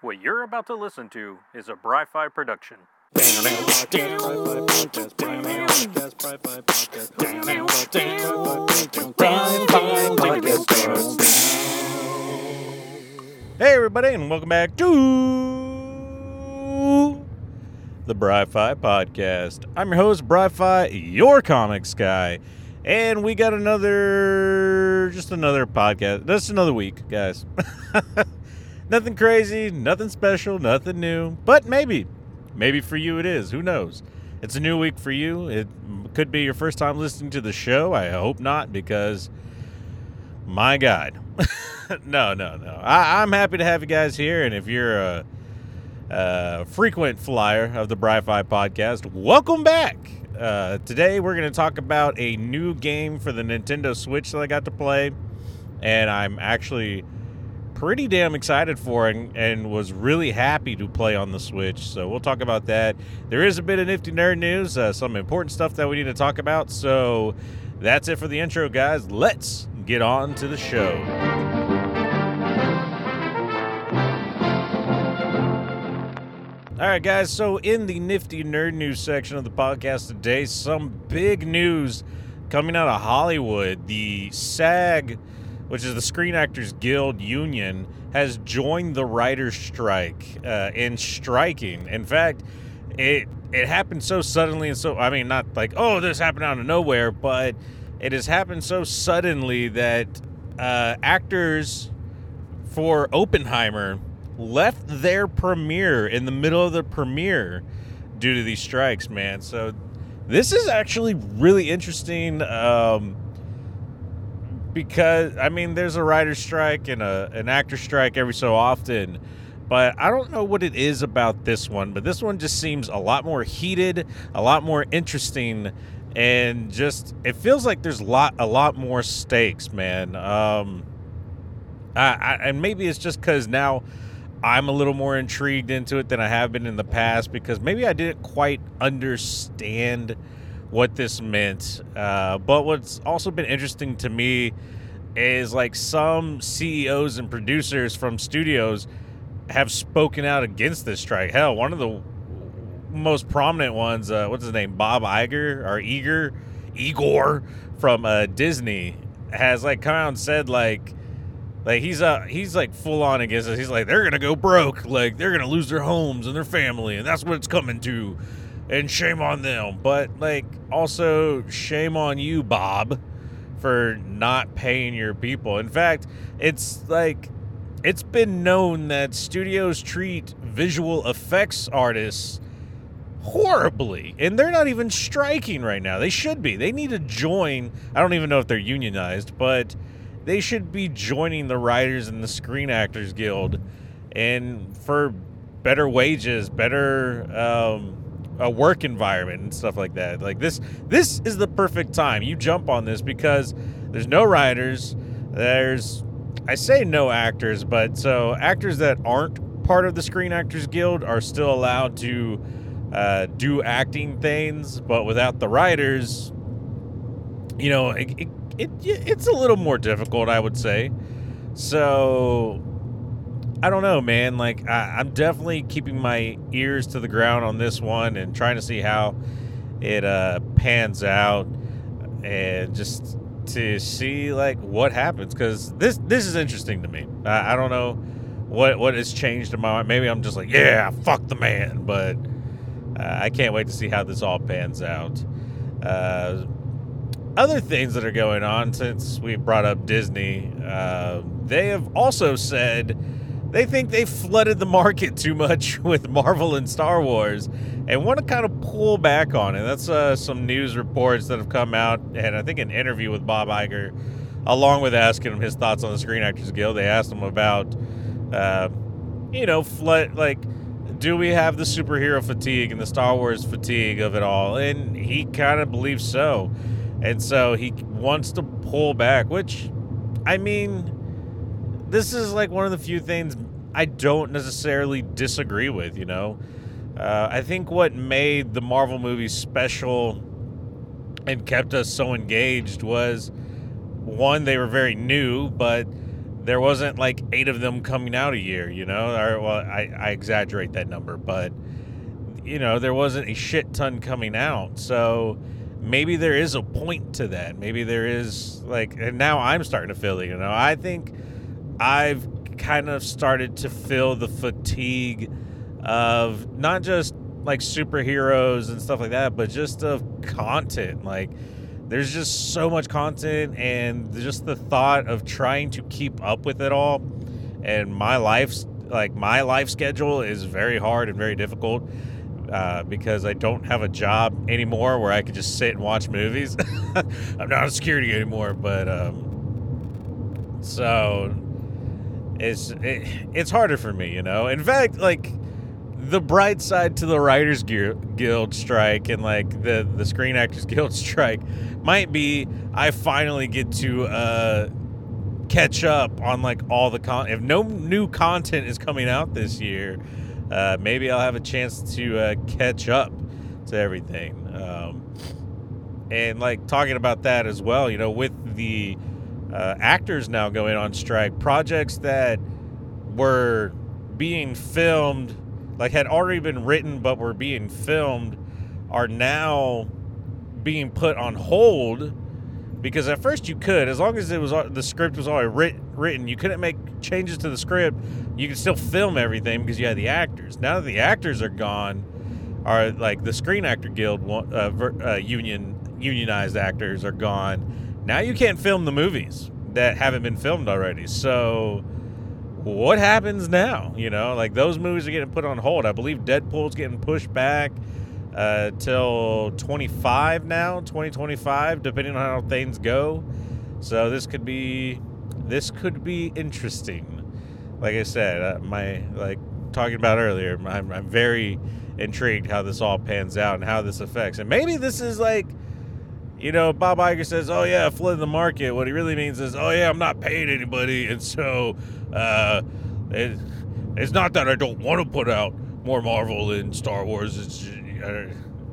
What you're about to listen to is a Bri-Fi production. Hey, everybody, and welcome back to the Bri-Fi Podcast. I'm your host, Bri-Fi, your comics guy, and we got another, just another podcast, just another week, guys. nothing crazy, nothing special, nothing new, but maybe, maybe for you it is. Who knows? It's a new week for you. It could be your first time listening to the show. I hope not, because my God. no, no, no. I, I'm happy to have you guys here, and if you're a, a frequent flyer of the Bri-Fi podcast, welcome back. Uh, today we're going to talk about a new game for the Nintendo Switch that I got to play, and I'm actually pretty damn excited for and, and was really happy to play on the Switch. So we'll talk about that. There is a bit of nifty nerd news, uh, some important stuff that we need to talk about. So that's it for the intro, guys. Let's get on to the show. All right, guys. So, in the nifty nerd news section of the podcast today, some big news coming out of Hollywood. The SAG, which is the Screen Actors Guild Union, has joined the writer's strike uh, in striking. In fact, it it happened so suddenly and so. I mean, not like oh, this happened out of nowhere, but it has happened so suddenly that uh, actors for Oppenheimer left their premiere in the middle of the premiere due to these strikes, man. So this is actually really interesting um, because I mean, there's a writer's strike and a an actor strike every so often. But I don't know what it is about this one, but this one just seems a lot more heated, a lot more interesting, and just it feels like there's a lot a lot more stakes, man. Um, I, I, and maybe it's just because now I'm a little more intrigued into it than I have been in the past because maybe I didn't quite understand what this meant. Uh, but what's also been interesting to me is like some CEOs and producers from studios have spoken out against this strike. Hell, one of the most prominent ones, uh, what's his name, Bob Iger or Eager, Igor from uh, Disney, has like come out and said like like he's uh he's like full on against us. He's like they're gonna go broke, like they're gonna lose their homes and their family, and that's what it's coming to. And shame on them. But like also shame on you, Bob, for not paying your people. In fact, it's like it's been known that studios treat visual effects artists horribly and they're not even striking right now they should be they need to join i don't even know if they're unionized but they should be joining the writers and the screen actors guild and for better wages better um, a work environment and stuff like that like this this is the perfect time you jump on this because there's no writers there's i say no actors but so actors that aren't part of the screen actors guild are still allowed to uh, do acting things but without the writers you know it, it it, it's a little more difficult, I would say. So I don't know, man. Like I, am definitely keeping my ears to the ground on this one and trying to see how it uh, pans out, and just to see like what happens because this this is interesting to me. I, I don't know what what has changed in my mind. Maybe I'm just like, yeah, fuck the man, but uh, I can't wait to see how this all pans out. Uh, other things that are going on since we brought up Disney, uh, they have also said they think they flooded the market too much with Marvel and Star Wars and want to kind of pull back on it. That's uh, some news reports that have come out, and I think an interview with Bob Iger, along with asking him his thoughts on the Screen Actors Guild. They asked him about, uh, you know, flood like. Do we have the superhero fatigue and the Star Wars fatigue of it all? And he kind of believes so. And so he wants to pull back, which, I mean, this is like one of the few things I don't necessarily disagree with, you know? Uh, I think what made the Marvel movies special and kept us so engaged was one, they were very new, but there wasn't like eight of them coming out a year, you know. Or well, I, I exaggerate that number, but you know there wasn't a shit ton coming out, so maybe there is a point to that. Maybe there is like, and now I'm starting to feel it. You know, I think I've kind of started to feel the fatigue of not just like superheroes and stuff like that, but just of content. Like, there's just so much content, and just the thought of trying to keep up with it all. And my life's like my life schedule is very hard and very difficult uh, because I don't have a job anymore where I could just sit and watch movies. I'm not a security anymore, but um, so it's it, it's harder for me, you know. In fact, like the bright side to the Writers Guild strike and like the the Screen Actors Guild strike might be I finally get to uh, catch up on like all the con. If no new content is coming out this year, uh, maybe I'll have a chance to uh, catch up to everything. Um, and like talking about that as well, you know, with the uh, actors now going on strike, projects that were being filmed, like had already been written but were being filmed, are now being put on hold because at first you could, as long as it was the script was already writ, written, you couldn't make changes to the script. You could still film everything because you had the actors. Now that the actors are gone, are like the Screen Actor Guild uh, uh, union unionized actors are gone. Now you can't film the movies that haven't been filmed already. So what happens now? You know, like those movies are getting put on hold. I believe Deadpool's getting pushed back uh, till 25 now, 2025, depending on how things go. So this could be this could be interesting. Like I said, uh, my like talking about earlier, I'm, I'm very intrigued how this all pans out and how this affects. And maybe this is like, you know, Bob Iger says, "Oh yeah, flood the market." What he really means is, "Oh yeah, I'm not paying anybody," and so uh, it, it's not that I don't want to put out more Marvel and Star Wars. It's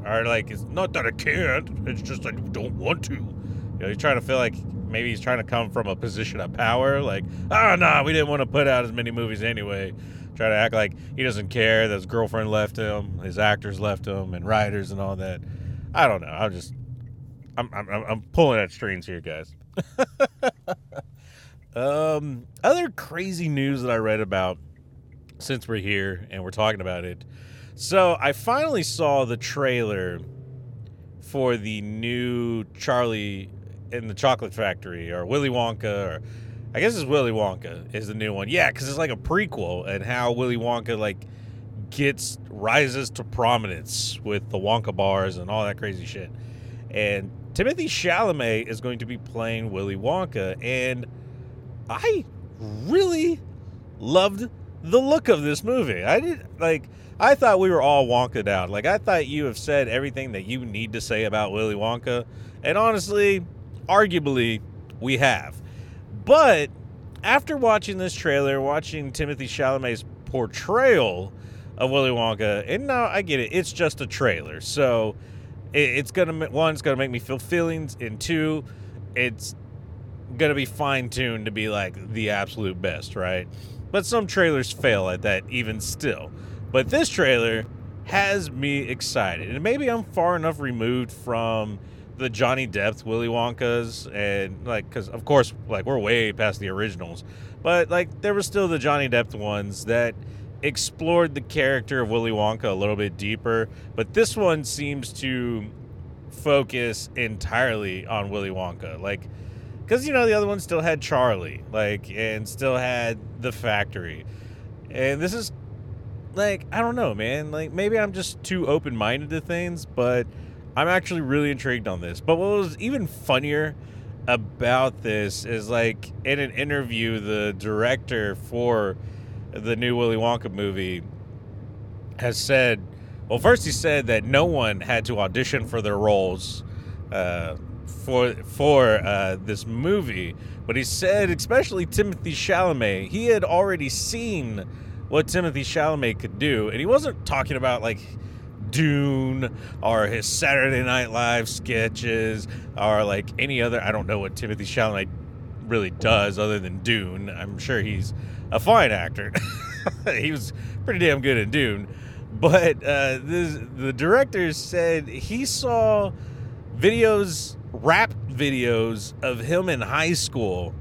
or, like it's not that I can't. It's just I don't want to. You know, he's trying to feel like maybe he's trying to come from a position of power. Like, ah, oh, no, nah, we didn't want to put out as many movies anyway. Try to act like he doesn't care that his girlfriend left him, his actors left him, and writers and all that. I don't know. I'm just, I'm, I'm, I'm pulling at strings here, guys. um, other crazy news that I read about since we're here and we're talking about it so I finally saw the trailer for the new Charlie in the Chocolate Factory or Willy Wonka or I guess it's Willy Wonka is the new one. Yeah, because it's like a prequel and how Willy Wonka like gets rises to prominence with the Wonka bars and all that crazy shit. And Timothée Chalamet is going to be playing Willy Wonka, and I really loved the look of this movie. I did like I thought we were all Wonka out. Like I thought you have said everything that you need to say about Willy Wonka, and honestly, arguably, we have. But after watching this trailer, watching Timothée Chalamet's portrayal of Willy Wonka, and now I get it, it's just a trailer, so it's gonna one, it's gonna make me feel feelings, and two, it's gonna be fine tuned to be like the absolute best, right? But some trailers fail at that, even still. But this trailer has me excited. And maybe I'm far enough removed from the Johnny Depp Willy Wonkas and like cuz of course like we're way past the originals. But like there were still the Johnny Depp ones that explored the character of Willy Wonka a little bit deeper, but this one seems to focus entirely on Willy Wonka. Like cuz you know the other one still had Charlie, like and still had the factory. And this is like I don't know, man. Like maybe I'm just too open minded to things, but I'm actually really intrigued on this. But what was even funnier about this is like in an interview, the director for the new Willy Wonka movie has said, well, first he said that no one had to audition for their roles uh, for for uh, this movie, but he said, especially Timothée Chalamet, he had already seen what Timothée Chalamet could do, and he wasn't talking about like Dune or his Saturday Night Live sketches or like any other. I don't know what Timothée Chalamet really does other than Dune. I'm sure he's a fine actor. he was pretty damn good in Dune. But uh, this, the director said he saw videos, rap videos of him in high school,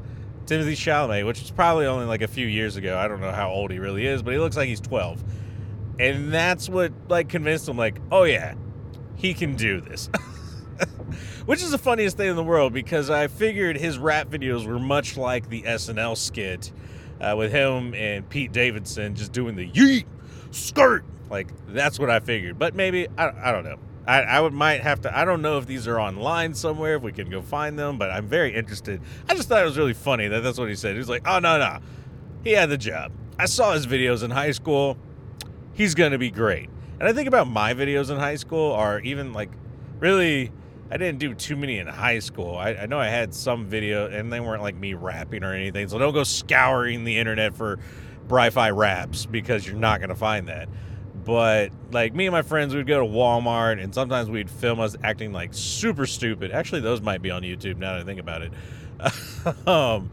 Timothée Chalamet, which was probably only like a few years ago. I don't know how old he really is, but he looks like he's 12. And that's what like convinced him, like, oh yeah, he can do this. which is the funniest thing in the world because I figured his rap videos were much like the SNL skit uh, with him and Pete Davidson just doing the yeet skirt. Like that's what I figured, but maybe I, I don't know. I, I would might have to. I don't know if these are online somewhere if we can go find them, but I'm very interested. I just thought it was really funny that that's what he said. He was like, "Oh no, no, he had the job. I saw his videos in high school. He's gonna be great." And I think about my videos in high school, or even like really I didn't do too many in high school. I, I know I had some video, and they weren't like me rapping or anything. So don't go scouring the internet for Bri-Fi raps because you're not gonna find that. But like me and my friends, we'd go to Walmart, and sometimes we'd film us acting like super stupid. Actually, those might be on YouTube now that I think about it. um,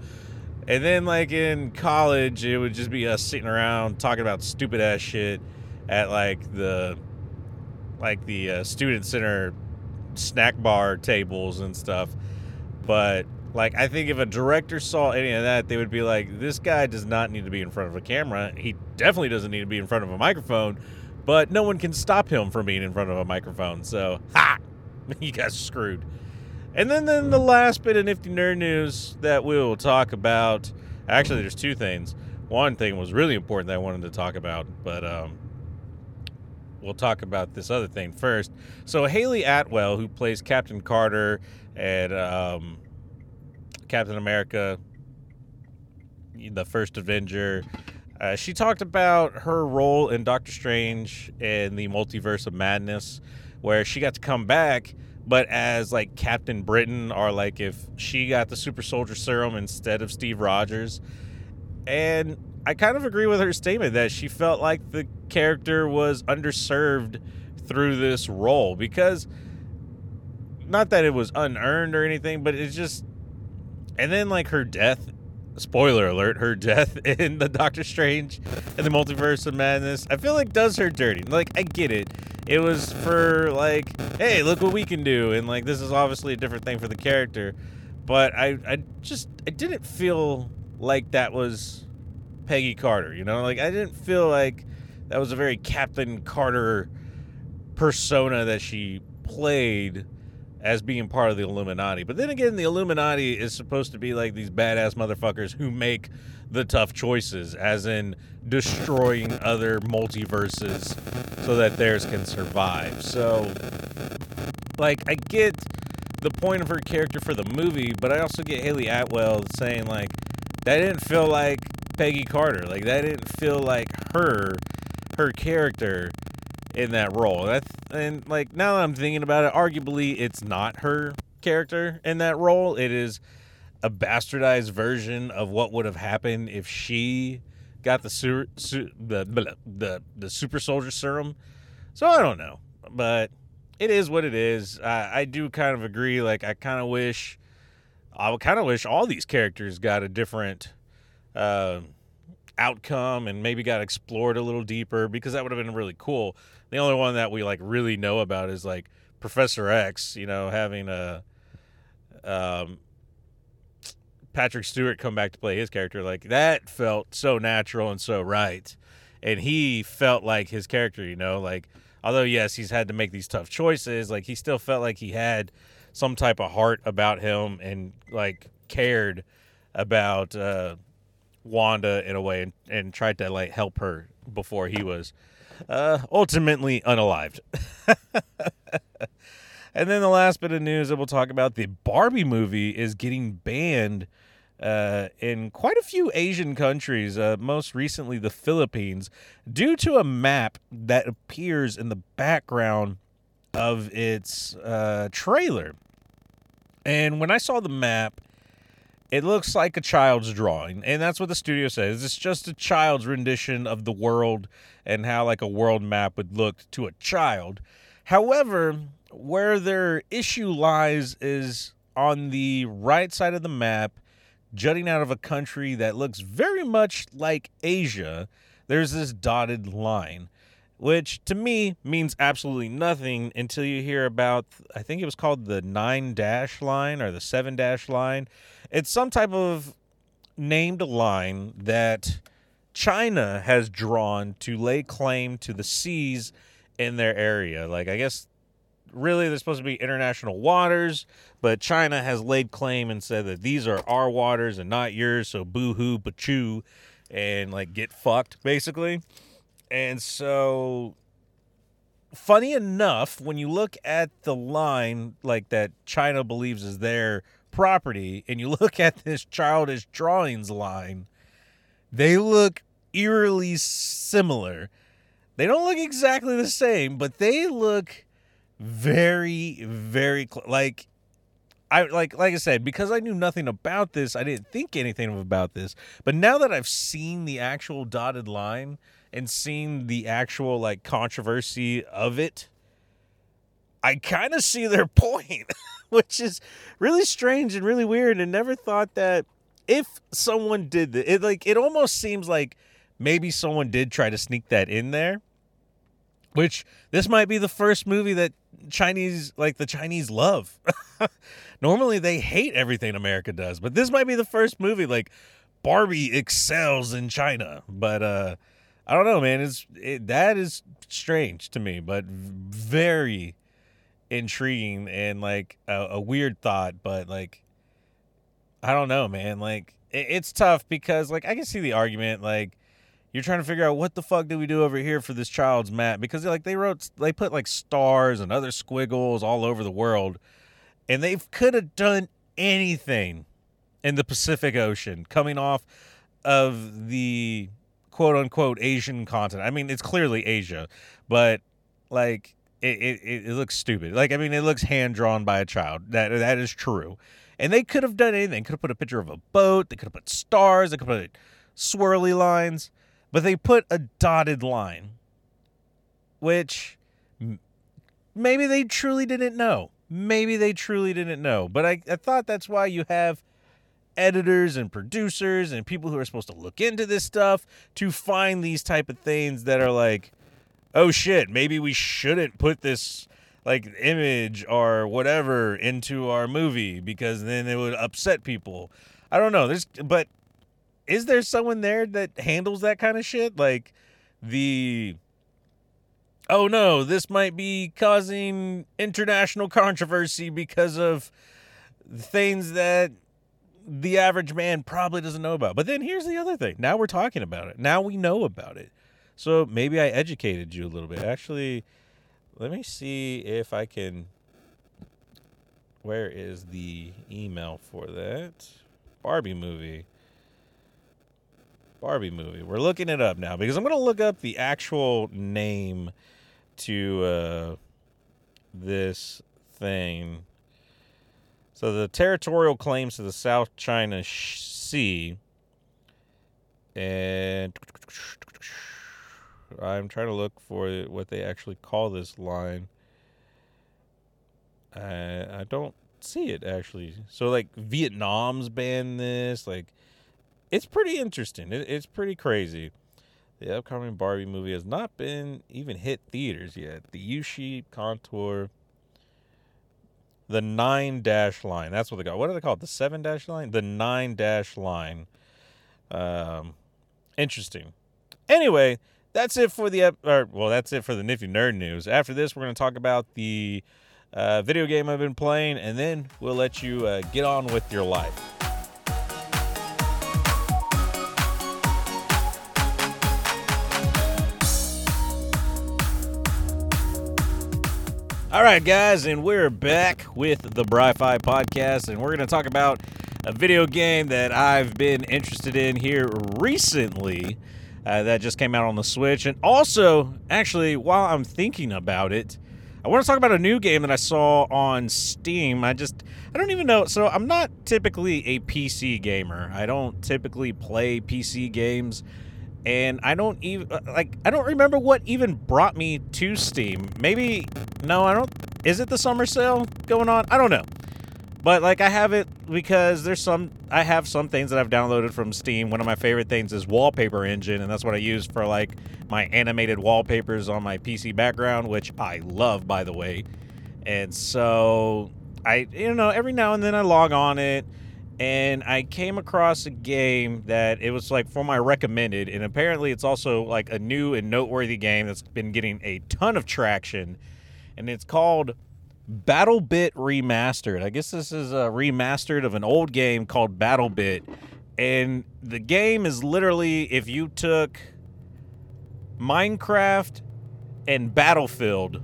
and then like in college, it would just be us sitting around talking about stupid ass shit at like the like the uh, student center snack bar tables and stuff. But like I think if a director saw any of that, they would be like, "This guy does not need to be in front of a camera. He definitely doesn't need to be in front of a microphone." But no one can stop him from being in front of a microphone. So, ha! You got screwed. And then, then the last bit of nifty nerd news that we'll talk about. Actually, there's two things. One thing was really important that I wanted to talk about, but um, we'll talk about this other thing first. So Hayley Atwell, who plays Captain Carter and um, Captain America, the first Avenger, uh, she talked about her role in Doctor Strange and the Multiverse of Madness, where she got to come back, but as like Captain Britain, or like if she got the Super Soldier Serum instead of Steve Rogers. And I kind of agree with her statement that she felt like the character was underserved through this role because not that it was unearned or anything, but it's just and then like her death spoiler alert, her death in the Doctor Strange and the Multiverse of Madness, I feel like does her dirty. Like I get it. It was for like, hey, look what we can do and like this is obviously a different thing for the character. But I I just I didn't feel like that was Peggy Carter. You know, like I didn't feel like that was a very Captain Carter persona that she played as being part of the Illuminati. But then again, the Illuminati is supposed to be like these badass motherfuckers who make the tough choices, as in destroying other multiverses so that theirs can survive. So, like, I get the point of her character for the movie, but I also get Hayley Atwell saying, like, that didn't feel like Peggy Carter. Like that didn't feel like her, her character in that role. That's and like now that I'm thinking about it, arguably it's not her character in that role. It is a bastardized version of what would have happened if she got the su- su- the the the super soldier serum. So I don't know, but it is what it is. I, I do kind of agree. Like I kind of wish, I would kind of wish all these characters got a different uh, outcome and maybe got explored a little deeper because that would have been really cool. The only one that we like really know about is like Professor X, you know, having a um, Patrick Stewart come back to play his character. Like that felt so natural and so right. And he felt like his character, you know, like although yes, he's had to make these tough choices, like he still felt like he had some type of heart about him and like cared about uh Wanda in a way and, and tried to like help her before he was uh, ultimately unalived. and then the last bit of news that we'll talk about the Barbie movie is getting banned uh, in quite a few Asian countries, uh, most recently the Philippines, due to a map that appears in the background of its uh, trailer. And when I saw the map, it looks like a child's drawing, and that's what the studio says. It's just a child's rendition of the world and how like a world map would look to a child. However, where their issue lies is on the right side of the map jutting out of a country that looks very much like Asia, there's this dotted line, which to me means absolutely nothing until you hear about, I think it was called the nine dash line or the seven dash line. It's some type of named line that China has drawn to lay claim to the seas in their area. Like, I guess really they're supposed to be international waters, but China has laid claim and said that these are our waters and not yours. So boo hoo, choo, and like get fucked basically. And so, funny enough, when you look at the line like that China believes is their property, and you look at this childish drawings line, they look eerily similar. They don't look exactly the same, but they look very, very cl- like I like like I said because I knew nothing about this. I didn't think anything about this. But now that I've seen the actual dotted line and seen the actual like controversy of it, I kind of see their point, which is really strange and really weird. And never thought that if someone did that, it like it almost seems like maybe someone did try to sneak that in there. Which this might be the first movie that Chinese like the Chinese love. Normally they hate everything America does, but this might be the first movie like Barbie excels in China. But uh I don't know, man. It's it, that is strange to me, but very intriguing and like a, a weird thought. But like, I don't know, man. Like it, it's tough because like I can see the argument. Like you're trying to figure out what the fuck do we do over here for this child's map because like they wrote they put like stars and other squiggles all over the world and they could have done anything in the Pacific Ocean coming off of the quote unquote Asian continent. I mean, it's clearly Asia, but like it, it, it looks stupid. Like I mean, it looks hand drawn by a child. That that is true. And they could have done anything. Could have put a picture of a boat. They could have put stars. They could have put swirly lines but they put a dotted line, which maybe they truly didn't know. Maybe they truly didn't know. But I, I thought that's why you have editors and producers and people who are supposed to look into this stuff to find these type of things that are like, oh shit, maybe we shouldn't put this like image or whatever into our movie because then it would upset people. I don't know. There's but is there someone there that handles that kind of shit? Like the oh no, this might be causing international controversy because of things that the average man probably doesn't know about. But then here's the other thing. Now we're talking about it. Now we know about it. So maybe I educated you a little bit. Actually, let me see if I can. Where is the email for that? Barbie movie. Barbie movie. We're looking it up now because I'm going to look up the actual name to uh, this thing. So the territorial claims to the South China Sea. And I'm trying to look for what they actually call this line. I I don't see it actually. So like Vietnam's banned this, like it's pretty interesting. It, it's pretty crazy. The upcoming Barbie movie has not been even hit theaters yet. The U shape contour, the nine dash line. That's what they got. What do they call it? The seven dash line? The nine dash line. Um, interesting. Anyway, that's it for the or well, that's it for the nifty nerd news. After this, we're going to talk about the uh, video game I've been playing, and then we'll let you uh, get on with your life. All right, guys, and we're back with the Bri-Fi podcast, and we're going to talk about a video game that I've been interested in here recently uh, that just came out on the Switch. And also, actually, while I'm thinking about it, I want to talk about a new game that I saw on Steam. I just, I don't even know. So, I'm not typically a PC gamer, I don't typically play PC games and I don't even uh, like I don't remember what even brought me to Steam. Maybe no, I don't. Is it the summer sale going on? I don't know. But like I have it because there's some I have some things that I've downloaded from Steam. One of my favorite things is Wallpaper Engine, and that's what I use for like my animated wallpapers on my PC background, which I love, by the way. And so I, you know, every now and then I log on it, and I came across a game that it was like for my recommended, and apparently it's also like a new and noteworthy game that's been getting a ton of traction, and it's called BattleBit Remastered. I guess this is a remastered of an old game called BattleBit. And the game is literally if you took Minecraft and Battlefield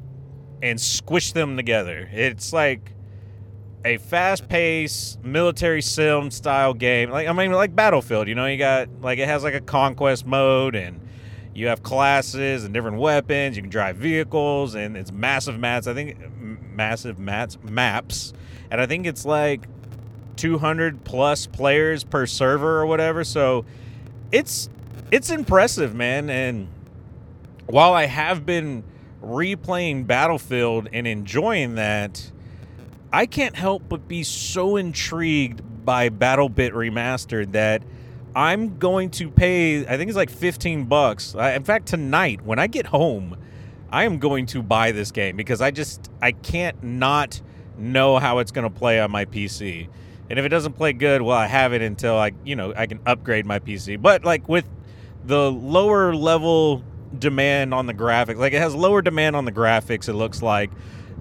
and squished them together. It's like a fast-paced military sim style game. Like I mean like Battlefield, you know, you got like it has like a conquest mode and you have classes and different weapons. You can drive vehicles, and it's massive maps. I think massive mats maps, and I think it's like 200 plus players per server or whatever. So it's it's impressive, man. And while I have been replaying Battlefield and enjoying that, I can't help but be so intrigued by BattleBit Remastered that I'm going to pay. I think it's like 15 bucks. in fact, tonight when I get home, I am going to buy this game because I just I can't not know how it's going to play on my PC. And if it doesn't play good, well, I have it until I, you know, I can upgrade my PC. But like with the lower level demand on the graphics, like it has lower demand on the graphics, it looks like,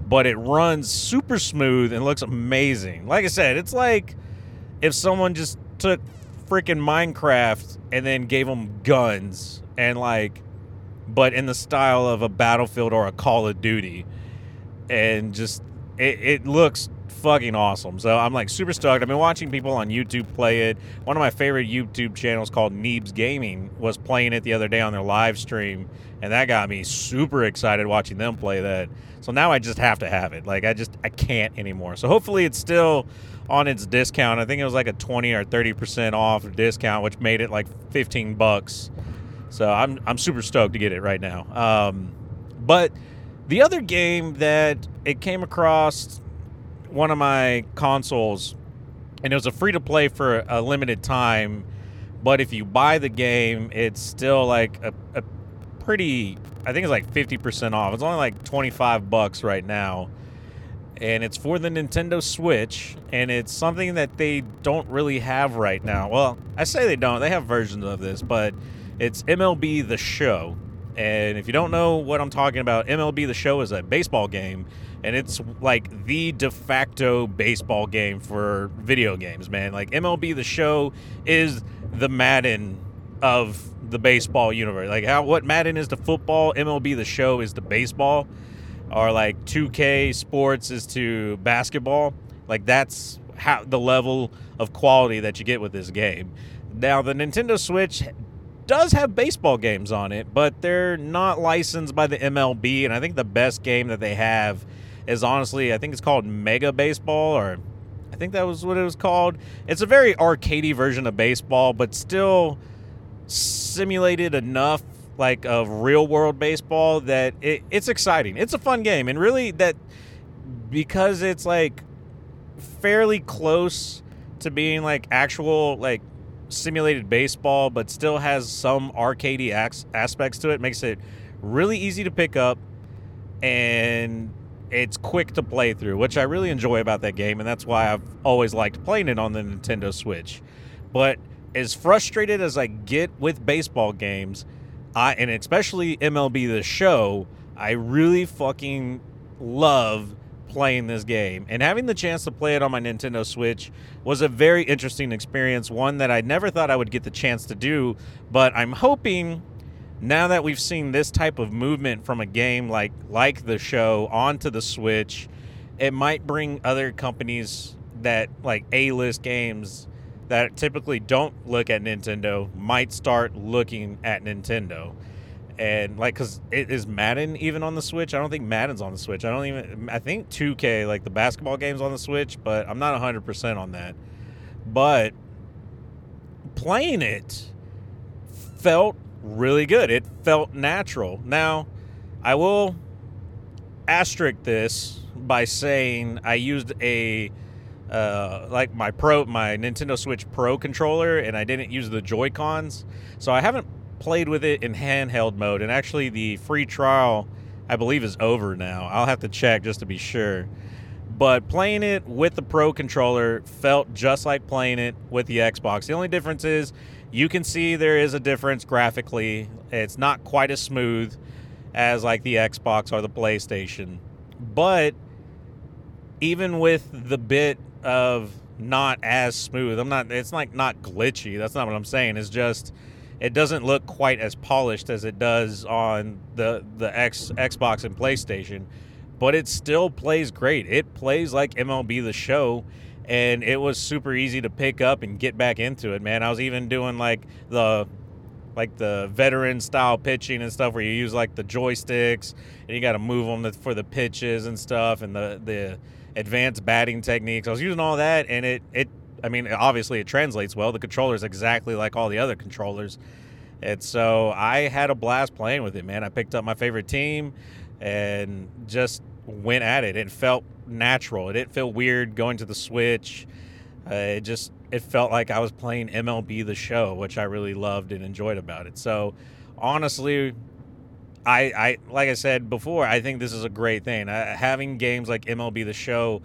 but it runs super smooth and looks amazing. Like I said, it's like if someone just took freaking Minecraft and then gave them guns and like, but in the style of a Battlefield or a Call of Duty, and just it, it looks fucking awesome. So I'm like super stoked. I've been watching people on YouTube play it. One of my favorite YouTube channels called Neebs Gaming was playing it the other day on their live stream, and that got me super excited watching them play that. So now I just have to have it. Like I just I can't anymore. So hopefully it's still on its discount. I think it was like a 20 or 30% off discount, which made it like 15 bucks. So I'm I'm super stoked to get it right now. Um, but the other game that it came across one of my consoles, and it was a free to play for a limited time. But if you buy the game, it's still like a, a pretty. I think it's like 50% off. It's only like 25 bucks right now and it's for the Nintendo Switch, and it's something that they don't really have right now. Well, I say they don't. They have versions of this, but it's MLB The Show. And if you don't know what I'm talking about, MLB The Show is a baseball game, and it's like the de facto baseball game for video games, man. Like MLB The Show is the Madden of the baseball universe. Like how what Madden is to football, MLB The Show is to baseball or like 2K sports is to basketball. Like that's how the level of quality that you get with this game. Now the Nintendo Switch does have baseball games on it, but they're not licensed by the MLB and I think the best game that they have is honestly I think it's called Mega Baseball or I think that was what it was called. It's a very arcadey version of baseball, but still simulated enough like of real world baseball that it, it's exciting. It's a fun game, and really that because it's like fairly close to being like actual like simulated baseball, but still has some arcadey aspects to it. Makes it really easy to pick up, and it's quick to play through, which I really enjoy about that game, and that's why I've always liked playing it on the Nintendo Switch. But as frustrated as I get with baseball games, I and especially MLB the show, I really fucking love playing this game and having the chance to play it on my Nintendo Switch was a very interesting experience, one that I never thought I would get the chance to do, but I'm hoping now that we've seen this type of movement from a game like like the show onto the Switch, it might bring other companies that like A-list games that typically don't look at Nintendo might start looking at Nintendo. And like, cause it is Madden even on the Switch. I don't think Madden's on the Switch. I don't even. I think 2K, like the basketball games on the Switch, but I'm not 100 percent on that. But playing it felt really good. It felt natural. Now, I will asterisk this by saying I used a uh, like my pro my Nintendo Switch Pro controller, and I didn't use the Joy Cons, so I haven't played with it in handheld mode. And actually, the free trial, I believe, is over now. I'll have to check just to be sure. But playing it with the Pro controller felt just like playing it with the Xbox. The only difference is you can see there is a difference graphically. It's not quite as smooth as like the Xbox or the PlayStation. But even with the bit of not as smooth, I'm not it's like not glitchy. That's not what I'm saying. It's just it doesn't look quite as polished as it does on the the X Xbox and PlayStation, but it still plays great. It plays like MLB the Show, and it was super easy to pick up and get back into it. Man, I was even doing like the like the veteran style pitching and stuff where you use like the joysticks and you got to move them for the pitches and stuff and the the advanced batting techniques. I was using all that and it it I mean, obviously it translates well. The controller is exactly like all the other controllers. And so I had a blast playing with it, man. I picked up my favorite team and just went at it. It felt natural. It didn't feel weird going to the Switch. Uh, it just it felt like I was playing MLB the Show, which I really loved and enjoyed about it. So honestly, I I like I said before, I think this is a great thing. Uh, having games like MLB the Show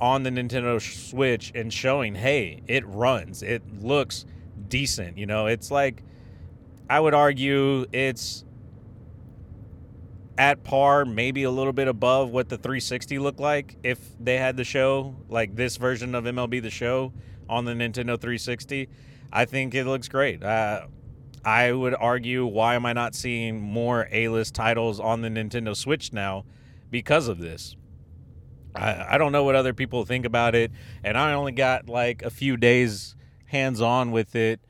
on the Nintendo Switch and showing, hey, it runs, it looks decent. You know, it's like I would argue it's at par, maybe a little bit above what the 360 looked like if they had the show like this version of MLB the Show on the Nintendo 360. I think it looks great. Uh, I would argue, why am I not seeing more A list titles on the Nintendo Switch now because of this? I, I don't know what other people think about it, and I only got like a few days hands on with it,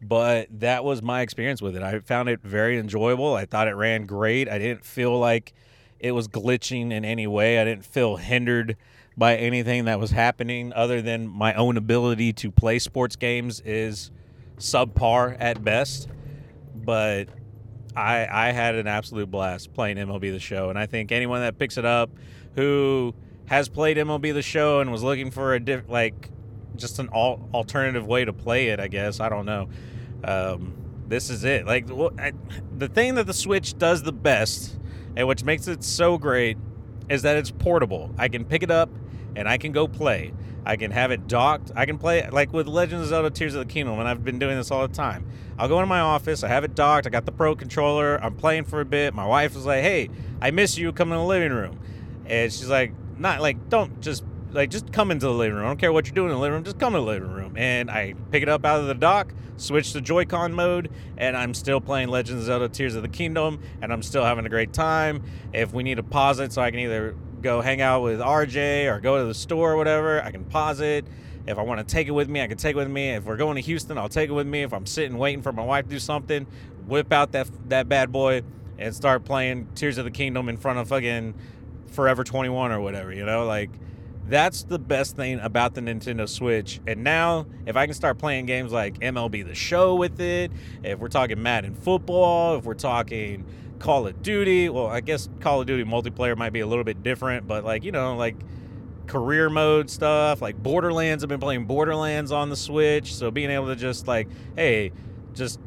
but that was my experience with it. I found it very enjoyable. I thought it ran great. I didn't feel like it was glitching in any way. I didn't feel hindered by anything that was happening other than my own ability to play sports games is subpar at best. But I I had an absolute blast playing MLB the show and I think anyone that picks it up who has played MLB the Show and was looking for a diff, like just an al- alternative way to play it, I guess I don't know. Um, this is it. Like well, I, the thing that the Switch does the best, and which makes it so great, is that it's portable. I can pick it up and I can go play. I can have it docked. I can play like with Legends of Zelda: Tears of the Kingdom, and I've been doing this all the time. I'll go into my office. I have it docked. I got the Pro controller. I'm playing for a bit. My wife was like, "Hey, I miss you. Come in the living room," and she's like, not like don't just like just come into the living room. I don't care what you're doing in the living room, just come to the living room. And I pick it up out of the dock, switch to Joy-Con mode, and I'm still playing Legends of Zelda Tears of the Kingdom, and I'm still having a great time. If we need to pause it so I can either go hang out with RJ or go to the store or whatever, I can pause it. If I want to take it with me, I can take it with me. If we're going to Houston, I'll take it with me. If I'm sitting waiting for my wife to do something, whip out that that bad boy and start playing Tears of the Kingdom in front of fucking Forever 21 or whatever, you know? Like, that's the best thing about the Nintendo Switch. And now, if I can start playing games like MLB The Show with it, if we're talking Madden Football, if we're talking Call of Duty, well, I guess Call of Duty multiplayer might be a little bit different, but like, you know, like career mode stuff, like Borderlands, I've been playing Borderlands on the Switch. So being able to just like, hey, just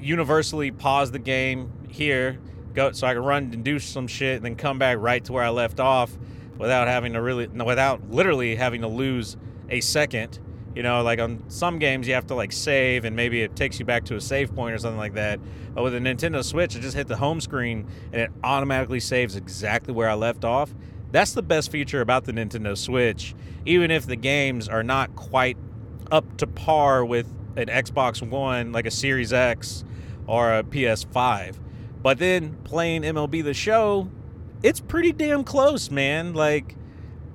universally pause the game here go so I can run and do some shit and then come back right to where I left off without having to really without literally having to lose a second. You know, like on some games you have to like save and maybe it takes you back to a save point or something like that. But with a Nintendo Switch, I just hit the home screen and it automatically saves exactly where I left off. That's the best feature about the Nintendo Switch, even if the games are not quite up to par with an Xbox One, like a Series X or a PS5. But then playing MLB the show, it's pretty damn close, man. Like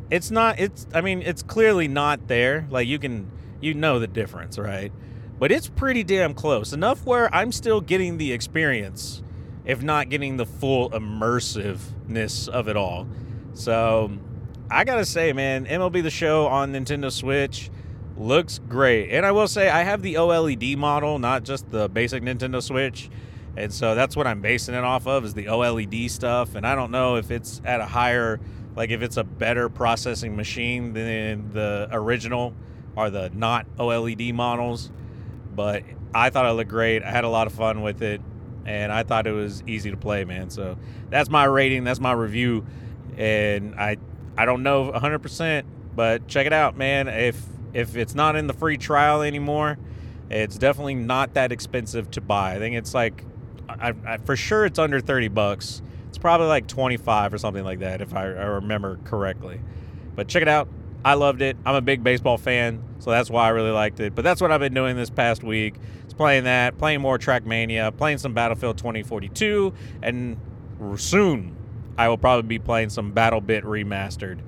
it's not it's I mean, it's clearly not there. Like you can you know the difference, right? But it's pretty damn close. Enough where I'm still getting the experience, if not getting the full immersiveness of it all. So I gotta say, man, MLB the show on Nintendo Switch looks great. And I will say I have the OLED model, not just the basic Nintendo Switch and so that's what I'm basing it off of is the OLED stuff. And I don't know if it's at a higher, like if it's a better processing machine than the original or the not OLED models. But I thought it looked great. I had a lot of fun with it, and I thought it was easy to play, man. So that's my rating. That's my review, and I I don't know 100%, but check it out, man. If if it's not in the free trial anymore, it's definitely not that expensive to buy. I think it's like I, I, for sure it's under 30 bucks. It's probably like 25 or something like that if I, I remember correctly. But check it out. I loved it. I'm a big baseball fan, so that's why I really liked it. But that's what I've been doing this past week. It's playing that, playing more Trackmania, playing some Battlefield 2042, and soon I will probably be playing some BattleBit Remastered.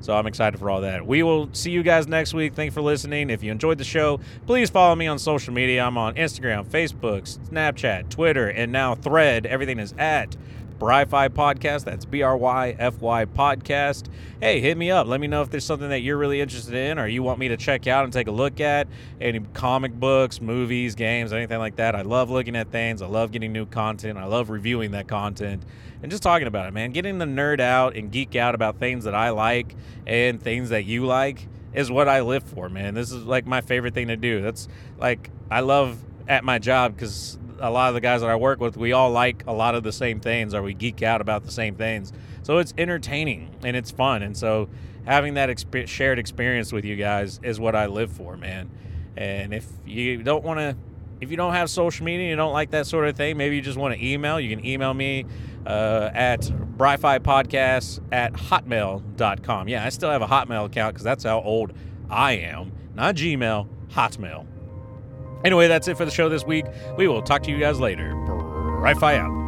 So I'm excited for all that. We will see you guys next week. Thanks for listening. If you enjoyed the show, please follow me on social media. I'm on Instagram, Facebook, Snapchat, Twitter, and now Thread. Everything is at Bryfy Podcast. That's B R Y F Y Podcast. Hey, hit me up. Let me know if there's something that you're really interested in or you want me to check out and take a look at. Any comic books, movies, games, anything like that. I love looking at things. I love getting new content. I love reviewing that content and just talking about it, man. Getting the nerd out and geek out about things that I like and things that you like is what I live for, man. This is like my favorite thing to do. That's like I love at my job because a lot of the guys that I work with, we all like a lot of the same things, or we geek out about the same things. So it's entertaining and it's fun, and so having that exp- shared experience with you guys is what I live for, man. And if you don't want to, if you don't have social media, you don't like that sort of thing, maybe you just want to email. You can email me uh, at Podcast at hotmail.com. Yeah, I still have a Hotmail account because that's how old I am. Not Gmail, Hotmail. Anyway, that's it for the show this week. We will talk to you guys later. Bryfy out.